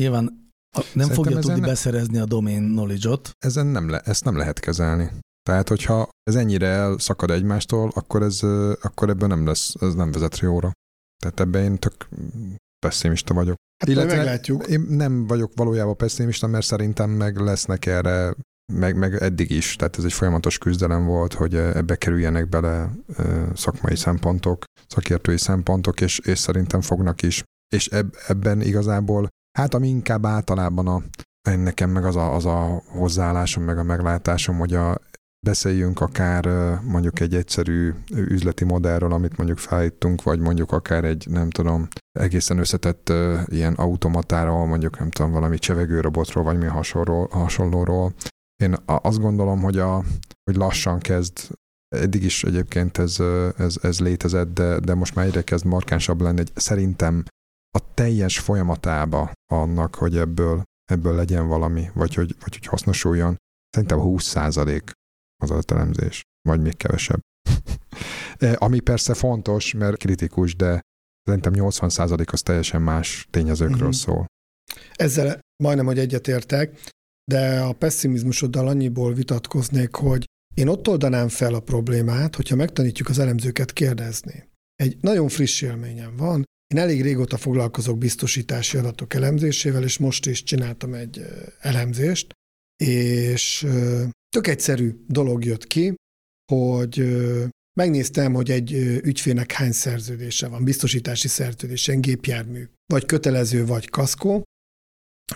B: Nyilván nem Szerintem fogja tudni ne... beszerezni a domain knowledge-ot.
D: Ezen nem le, ezt nem lehet kezelni. Tehát, hogyha ez ennyire elszakad egymástól, akkor, ez, akkor ebből nem lesz, ez nem vezet jóra. Tehát ebben én tök pessimista vagyok.
C: Hát Illetve meglátjuk.
D: Én nem vagyok valójában pessimista, mert szerintem meg lesznek erre, meg, meg eddig is, tehát ez egy folyamatos küzdelem volt, hogy ebbe kerüljenek bele szakmai szempontok, szakértői szempontok, és, és szerintem fognak is. És eb, ebben igazából, hát ami inkább általában a, nekem meg az a, az a hozzáállásom, meg a meglátásom, hogy a beszéljünk akár mondjuk egy egyszerű üzleti modellről, amit mondjuk felállítunk, vagy mondjuk akár egy, nem tudom, egészen összetett ilyen automatáról, mondjuk nem tudom, valami csevegőrobotról, vagy mi hasonló, hasonlóról. Én azt gondolom, hogy, a, hogy lassan kezd Eddig is egyébként ez, ez, ez létezett, de, de most már egyre kezd markánsabb lenni. Egy, szerintem a teljes folyamatába annak, hogy ebből, ebből legyen valami, vagy hogy, vagy hogy hasznosuljon, szerintem 20 százalék az adatelemzés, vagy még kevesebb. E, ami persze fontos, mert kritikus, de szerintem 80% az teljesen más tényezőkről uh-huh. szól.
C: Ezzel majdnem, hogy egyetértek, de a pessimizmusoddal annyiból vitatkoznék, hogy én ott oldanám fel a problémát, hogyha megtanítjuk az elemzőket kérdezni. Egy nagyon friss élményem van, én elég régóta foglalkozok biztosítási adatok elemzésével, és most is csináltam egy elemzést, és tök egyszerű dolog jött ki, hogy megnéztem, hogy egy ügyfélnek hány szerződése van, biztosítási szerződése, gépjármű, vagy kötelező, vagy kaszkó,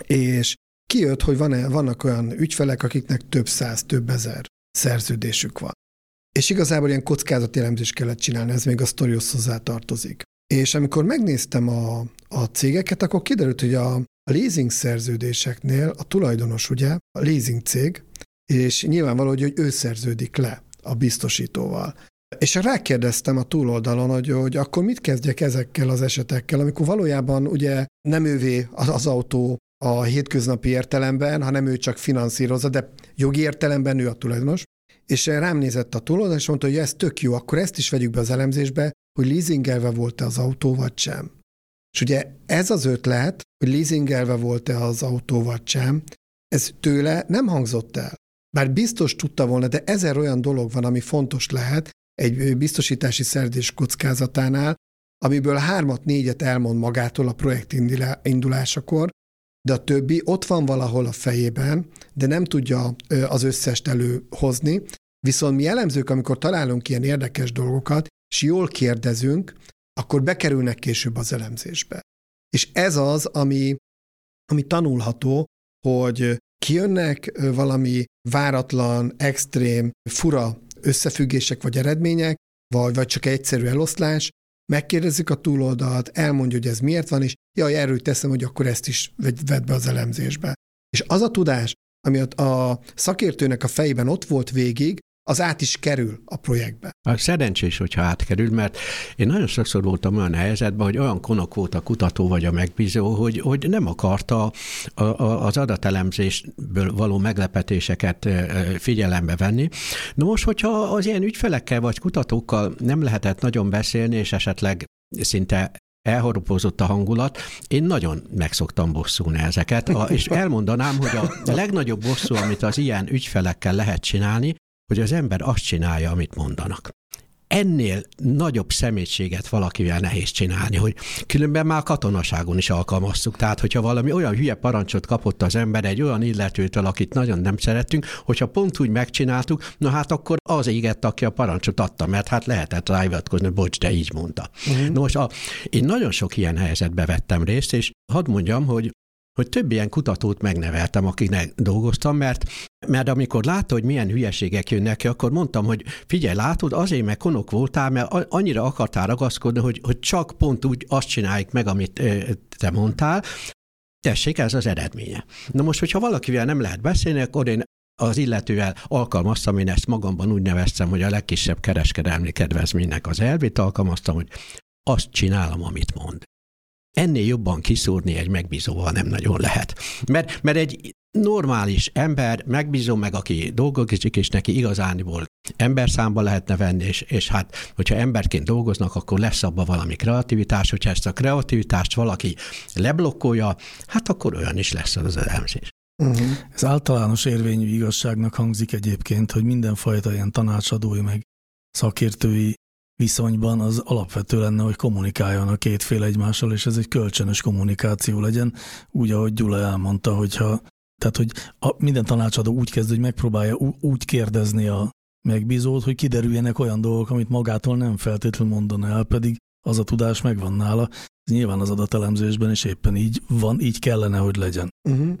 C: és kijött, hogy van-e, vannak olyan ügyfelek, akiknek több száz, több ezer szerződésük van. És igazából ilyen kockázatelemzést kellett csinálni, ez még a sztorihoz hozzá tartozik. És amikor megnéztem a, a cégeket, akkor kiderült, hogy a leasing szerződéseknél a tulajdonos ugye a leasing cég, és nyilvánvaló, hogy ő szerződik le a biztosítóval. És rákérdeztem a túloldalon, hogy, hogy akkor mit kezdjek ezekkel az esetekkel, amikor valójában ugye nem ővé az, az autó a hétköznapi értelemben, hanem ő csak finanszírozza, de jogi értelemben ő a tulajdonos. És rám nézett a túloldalon, és mondta, hogy ez tök jó, akkor ezt is vegyük be az elemzésbe, hogy leasingelve volt-e az autó, vagy sem. És ugye ez az ötlet, hogy leasingelve volt-e az autó, vagy sem, ez tőle nem hangzott el. Bár biztos tudta volna, de ezer olyan dolog van, ami fontos lehet egy biztosítási szerződés kockázatánál, amiből hármat, négyet elmond magától a projekt indulásakor, de a többi ott van valahol a fejében, de nem tudja az összest előhozni. Viszont mi elemzők, amikor találunk ilyen érdekes dolgokat, és jól kérdezünk, akkor bekerülnek később az elemzésbe. És ez az, ami, ami tanulható, hogy kijönnek valami váratlan, extrém, fura összefüggések vagy eredmények, vagy, vagy csak egyszerű eloszlás, megkérdezzük a túloldalt, elmondja, hogy ez miért van, és jaj, erről teszem, hogy akkor ezt is vedd be az elemzésbe. És az a tudás, ami a szakértőnek a fejében ott volt végig, az át is kerül a projektbe.
E: A szerencsés, hogyha átkerül, mert én nagyon sokszor voltam olyan helyzetben, hogy olyan konok volt a kutató vagy a megbízó, hogy, hogy nem akarta a, a, az adatelemzésből való meglepetéseket figyelembe venni. Na most, hogyha az ilyen ügyfelekkel vagy kutatókkal nem lehetett nagyon beszélni, és esetleg szinte elhoropozott a hangulat. Én nagyon megszoktam bosszulni ezeket, és elmondanám, hogy a legnagyobb bosszú, amit az ilyen ügyfelekkel lehet csinálni, hogy az ember azt csinálja, amit mondanak. Ennél nagyobb szemétséget valakivel nehéz csinálni, hogy különben már katonaságon is alkalmaztuk. Tehát, hogyha valami olyan hülye parancsot kapott az ember egy olyan illetőtől, akit nagyon nem szerettünk, hogyha pont úgy megcsináltuk, na hát akkor az égett, aki a parancsot adta, mert hát lehetett ráivatkozni, bocs, de így mondta. Uh-huh. Na most a, én nagyon sok ilyen helyzetbe vettem részt, és hadd mondjam, hogy hogy több ilyen kutatót megneveltem, akinek dolgoztam, mert, mert amikor látta, hogy milyen hülyeségek jönnek ki, akkor mondtam, hogy figyelj, látod, azért meg konok voltál, mert annyira akartál ragaszkodni, hogy, hogy csak pont úgy azt csináljuk meg, amit te mondtál, tessék, ez az eredménye. Na most, hogyha valakivel nem lehet beszélni, akkor én az illetővel alkalmaztam, én ezt magamban úgy neveztem, hogy a legkisebb kereskedelmi kedvezménynek az elvét alkalmaztam, hogy azt csinálom, amit mond. Ennél jobban kiszúrni egy megbízóval nem nagyon lehet. Mert, mert egy normális ember, megbízom meg, aki dolgozik, és neki igazániból emberszámba lehetne venni, és, és hát, hogyha emberként dolgoznak, akkor lesz abban valami kreativitás, hogyha ezt a kreativitást valaki leblokkolja, hát akkor olyan is lesz az elemzés.
B: Uh-huh. Ez általános érvényű igazságnak hangzik egyébként, hogy mindenfajta ilyen tanácsadói meg szakértői viszonyban az alapvető lenne, hogy kommunikáljon a kétfél egymással, és ez egy kölcsönös kommunikáció legyen, úgy, ahogy Gyula elmondta, hogyha tehát, hogy a, minden tanácsadó úgy kezd, hogy megpróbálja úgy kérdezni a megbízót, hogy kiderüljenek olyan dolgok, amit magától nem feltétlenül mondaná el, pedig az a tudás megvan nála. Ez nyilván az adatelemzésben is éppen így van, így kellene, hogy legyen. Uh-huh.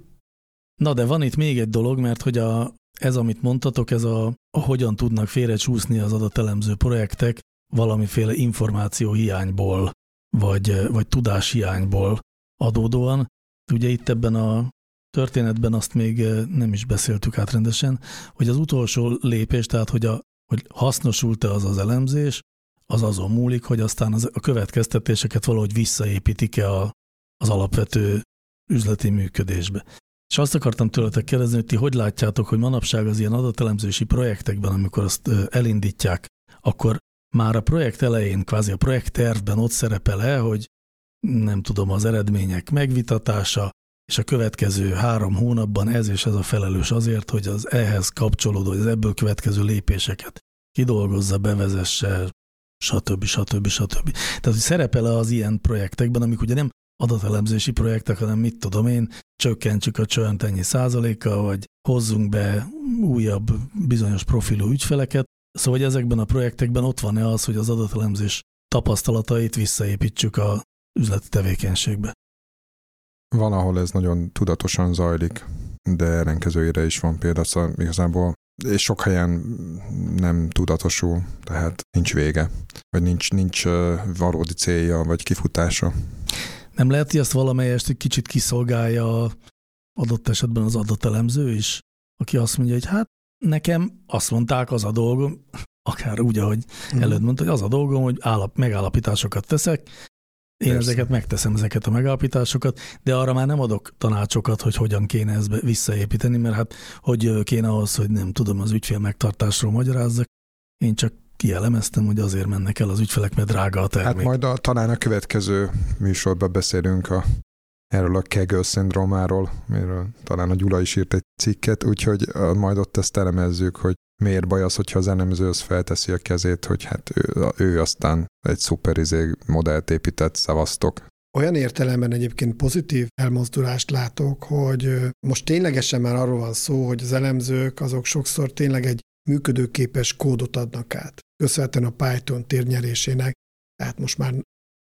B: Na de van itt még egy dolog, mert hogy a, ez, amit mondtatok, ez a, a hogyan tudnak félrecsúszni az adatelemző projektek valamiféle információ hiányból, vagy, vagy tudás hiányból adódóan. Ugye itt ebben a történetben azt még nem is beszéltük át rendesen, hogy az utolsó lépés, tehát hogy, a, hogy hasznosult-e az az elemzés, az azon múlik, hogy aztán az, a következtetéseket valahogy visszaépítik-e a, az alapvető üzleti működésbe. És azt akartam tőletek kérdezni, hogy ti hogy látjátok, hogy manapság az ilyen adatelemzési projektekben, amikor azt elindítják, akkor már a projekt elején, kvázi a projekttervben ott szerepel-e, hogy nem tudom, az eredmények megvitatása, és a következő három hónapban ez és ez a felelős azért, hogy az ehhez kapcsolódó, az ebből következő lépéseket kidolgozza, bevezesse, stb. stb. stb. Tehát, hogy szerepel az ilyen projektekben, amik ugye nem adatelemzési projektek, hanem mit tudom én, csökkentsük a csönt ennyi százaléka, vagy hozzunk be újabb bizonyos profilú ügyfeleket. Szóval, hogy ezekben a projektekben ott van-e az, hogy az adatelemzés tapasztalatait visszaépítsük a üzleti tevékenységbe?
D: Van, ahol ez nagyon tudatosan zajlik, de ellenkezőjére is van példa, szóval igazából és sok helyen nem tudatosul, tehát nincs vége, vagy nincs, nincs valódi célja, vagy kifutása.
B: Nem lehet, hogy azt valamelyest egy kicsit kiszolgálja adott esetben az adatelemző is, aki azt mondja, hogy hát nekem azt mondták, az a dolgom, akár úgy, ahogy mm. előtt mondta, hogy az a dolgom, hogy állap, megállapításokat teszek, én Persze. ezeket megteszem, ezeket a megállapításokat, de arra már nem adok tanácsokat, hogy hogyan kéne ezt visszaépíteni, mert hát hogy kéne ahhoz, hogy nem tudom, az ügyfél megtartásról magyarázzak. Én csak kielemeztem, hogy azért mennek el az ügyfelek, mert drága a termék.
D: Hát majd a, talán a következő műsorban beszélünk a, erről a Kegel szindrómáról, miről talán a Gyula is írt egy cikket, úgyhogy majd ott ezt elemezzük, hogy miért baj az, hogyha az elemző az felteszi a kezét, hogy hát ő, ő aztán egy szuper izé modellt épített, szavaztok.
C: Olyan értelemben egyébként pozitív elmozdulást látok, hogy most ténylegesen már arról van szó, hogy az elemzők azok sokszor tényleg egy működőképes kódot adnak át. Köszönhetően a Python térnyerésének. Tehát most már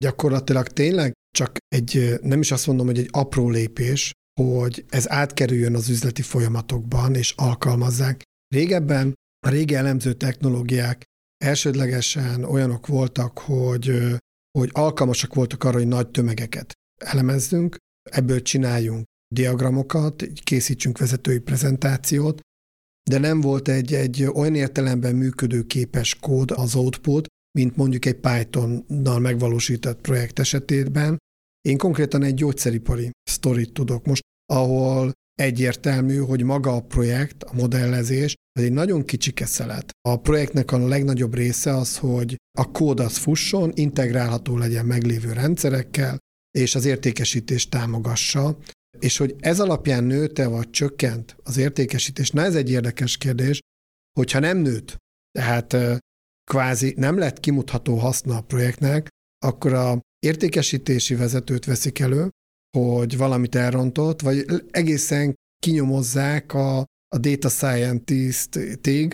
C: gyakorlatilag tényleg csak egy, nem is azt mondom, hogy egy apró lépés, hogy ez átkerüljön az üzleti folyamatokban, és alkalmazzák, Régebben a régi elemző technológiák elsődlegesen olyanok voltak, hogy, hogy alkalmasak voltak arra, hogy nagy tömegeket elemezzünk, ebből csináljunk diagramokat, készítsünk vezetői prezentációt, de nem volt egy, egy olyan értelemben működőképes kód az output, mint mondjuk egy Python-nal megvalósított projekt esetében. Én konkrétan egy gyógyszeripari sztorit tudok most, ahol egyértelmű, hogy maga a projekt, a modellezés, az egy nagyon kicsi keszelet. A projektnek a legnagyobb része az, hogy a kód az fusson, integrálható legyen meglévő rendszerekkel, és az értékesítést támogassa, és hogy ez alapján nőtte vagy csökkent az értékesítés, na ez egy érdekes kérdés, hogyha nem nőtt, tehát kvázi nem lett kimutatható haszna a projektnek, akkor a értékesítési vezetőt veszik elő, hogy valamit elrontott, vagy egészen kinyomozzák a, a data scientist-tig,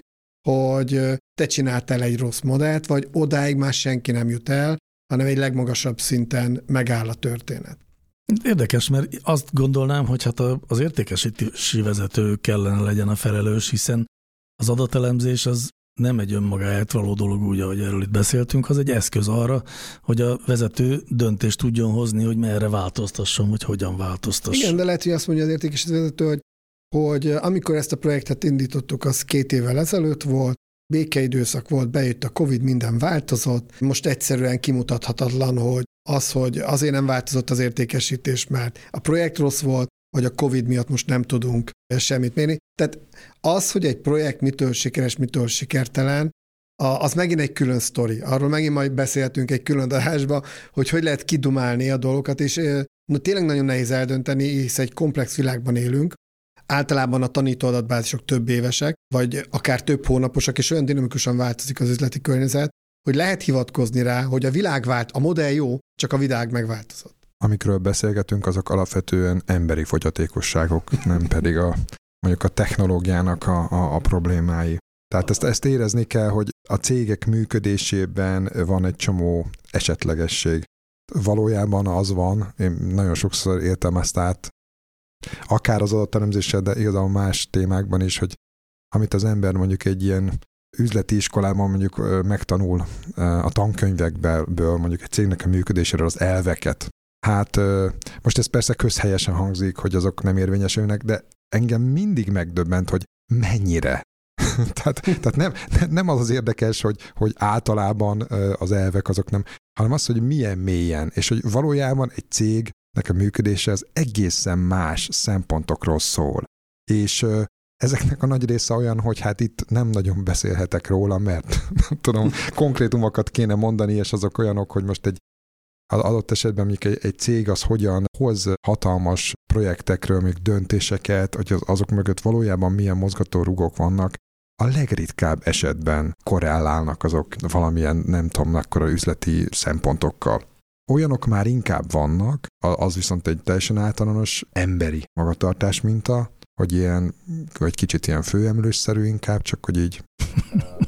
C: hogy te csináltál egy rossz modellt, vagy odáig már senki nem jut el, hanem egy legmagasabb szinten megáll a történet.
B: Érdekes, mert azt gondolnám, hogy hát az értékesítési vezető kellene legyen a felelős, hiszen az adatelemzés az nem egy önmagáért való dolog úgy, ahogy erről itt beszéltünk, az egy eszköz arra, hogy a vezető döntést tudjon hozni, hogy merre változtasson, vagy hogyan változtasson.
C: Igen, de lehet, hogy azt mondja az értékesítő vezető, hogy, hogy amikor ezt a projektet indítottuk, az két évvel ezelőtt volt, békeidőszak volt, bejött a Covid, minden változott. Most egyszerűen kimutathatatlan, hogy az, hogy azért nem változott az értékesítés, mert a projekt rossz volt, vagy a Covid miatt most nem tudunk semmit mérni. Tehát az, hogy egy projekt mitől sikeres, mitől sikertelen, az megint egy külön sztori. Arról megint majd beszélhetünk egy külön adásba, hogy hogy lehet kidumálni a dolgokat, és no, tényleg nagyon nehéz eldönteni, hisz egy komplex világban élünk, Általában a tanító adatbázisok több évesek, vagy akár több hónaposak, és olyan dinamikusan változik az üzleti környezet, hogy lehet hivatkozni rá, hogy a világ vált, a modell jó, csak a világ megváltozott.
D: Amikről beszélgetünk, azok alapvetően emberi fogyatékosságok, nem pedig a mondjuk a technológiának a, a, a problémái. Tehát ezt, ezt érezni kell, hogy a cégek működésében van egy csomó esetlegesség. Valójában az van, én nagyon sokszor éltem ezt át, akár az adatelemzéssel, de igazából más témákban is, hogy amit az ember mondjuk egy ilyen üzleti iskolában mondjuk megtanul a tankönyvekből mondjuk egy cégnek a működéséről az elveket. Hát most ez persze közhelyesen hangzik, hogy azok nem érvényesülnek, de engem mindig megdöbbent, hogy mennyire. tehát tehát nem, nem az az érdekes, hogy, hogy általában az elvek azok nem, hanem az, hogy milyen mélyen, és hogy valójában egy cég a működése az egészen más szempontokról szól. És ezeknek a nagy része olyan, hogy hát itt nem nagyon beszélhetek róla, mert nem tudom, konkrétumokat kéne mondani, és azok olyanok, hogy most egy adott esetben mondjuk egy, egy cég az hogyan hoz hatalmas projektekről még döntéseket, hogy az, azok mögött valójában milyen mozgatórugók vannak, a legritkább esetben korrelálnak azok valamilyen, nem tudom, akkora üzleti szempontokkal. Olyanok már inkább vannak, az viszont egy teljesen általános emberi magatartás minta, hogy ilyen, vagy kicsit ilyen főemlősszerű inkább, csak hogy így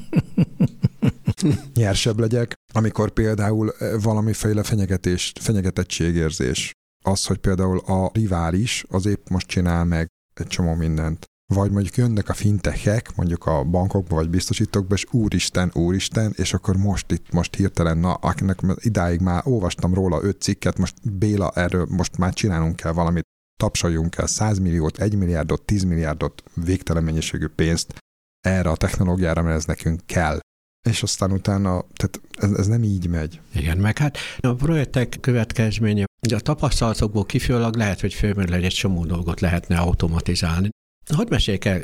D: nyersebb legyek, amikor például valamiféle fenyegetés, fenyegetettségérzés. Az, hogy például a rivális az épp most csinál meg egy csomó mindent vagy mondjuk jönnek a fintechek, mondjuk a bankokba vagy biztosítókba, és úristen, úristen, és akkor most itt, most hirtelen, na, akinek idáig már olvastam róla öt cikket, most Béla, erről most már csinálunk kell valamit, tapsoljunk el 100 milliót, 1 milliárdot, 10 milliárdot, végtelen mennyiségű pénzt erre a technológiára, mert ez nekünk kell. És aztán utána, tehát ez, ez nem így megy.
E: Igen, meg hát a projektek következménye, ugye a tapasztalatokból kifőleg lehet, hogy fölmerül egy csomó dolgot lehetne automatizálni. Hadd meséljek el,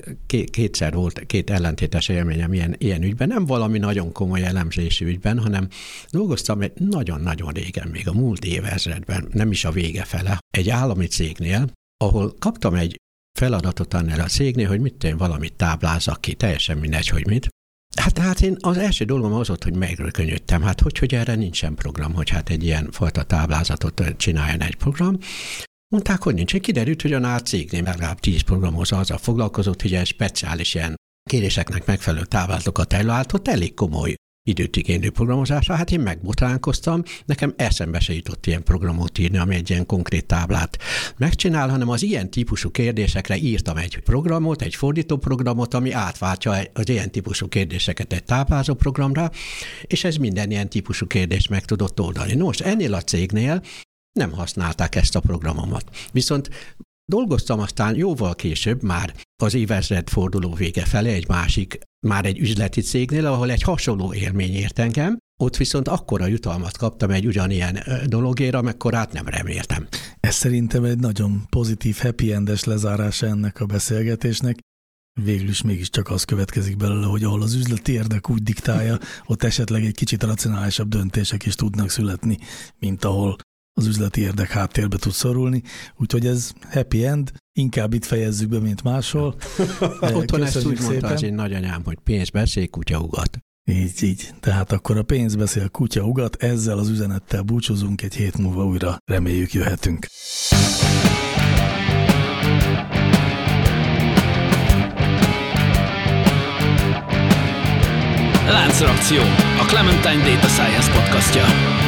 E: kétszer volt két ellentétes élményem ilyen, ilyen ügyben, nem valami nagyon komoly elemzési ügyben, hanem dolgoztam egy nagyon-nagyon régen, még a múlt évezredben, nem is a vége fele, egy állami cégnél, ahol kaptam egy feladatot annál a cégnél, hogy mit én valamit táblázak ki, teljesen mindegy, hogy mit. Hát, hát én az első dolgom az volt, hogy megrökönyödtem, hát hogy, hogy erre nincsen program, hogy hát egy ilyen fajta táblázatot csináljon egy program. Mondták, hogy nincs. Kiderült, hogy a NÁR cégnél legalább tíz programozó azzal foglalkozott, hogy egy speciális ilyen kéréseknek megfelelő táblázatokat előállított, elég komoly időt igénylő programozásra, hát én megbotránkoztam, nekem eszembe se jutott ilyen programot írni, ami egy ilyen konkrét táblát megcsinál, hanem az ilyen típusú kérdésekre írtam egy programot, egy fordító programot, ami átváltja az ilyen típusú kérdéseket egy táblázó programra, és ez minden ilyen típusú kérdést meg tudott oldani. Nos, ennél a cégnél nem használták ezt a programomat. Viszont dolgoztam aztán jóval később, már az évezred forduló vége felé egy másik, már egy üzleti cégnél, ahol egy hasonló élmény ért engem, ott viszont akkora jutalmat kaptam egy ugyanilyen dologért, amekkorát nem reméltem.
B: Ez szerintem egy nagyon pozitív, happy endes lezárása ennek a beszélgetésnek. Végül is mégiscsak az következik belőle, hogy ahol az üzleti érdek úgy diktálja, ott esetleg egy kicsit racionálisabb döntések is tudnak születni, mint ahol az üzleti érdek háttérbe tud szorulni, úgyhogy ez happy end, inkább itt fejezzük be, mint máshol.
E: Otthon ezt úgy mondta az én nagyanyám, hogy pénz beszél, kutya ugat.
B: Így, így. Tehát akkor a pénz beszél, kutya ugat, ezzel az üzenettel búcsúzunk, egy hét múlva újra reméljük jöhetünk.
F: Láncreakció, a Clementine Data Science podcastja.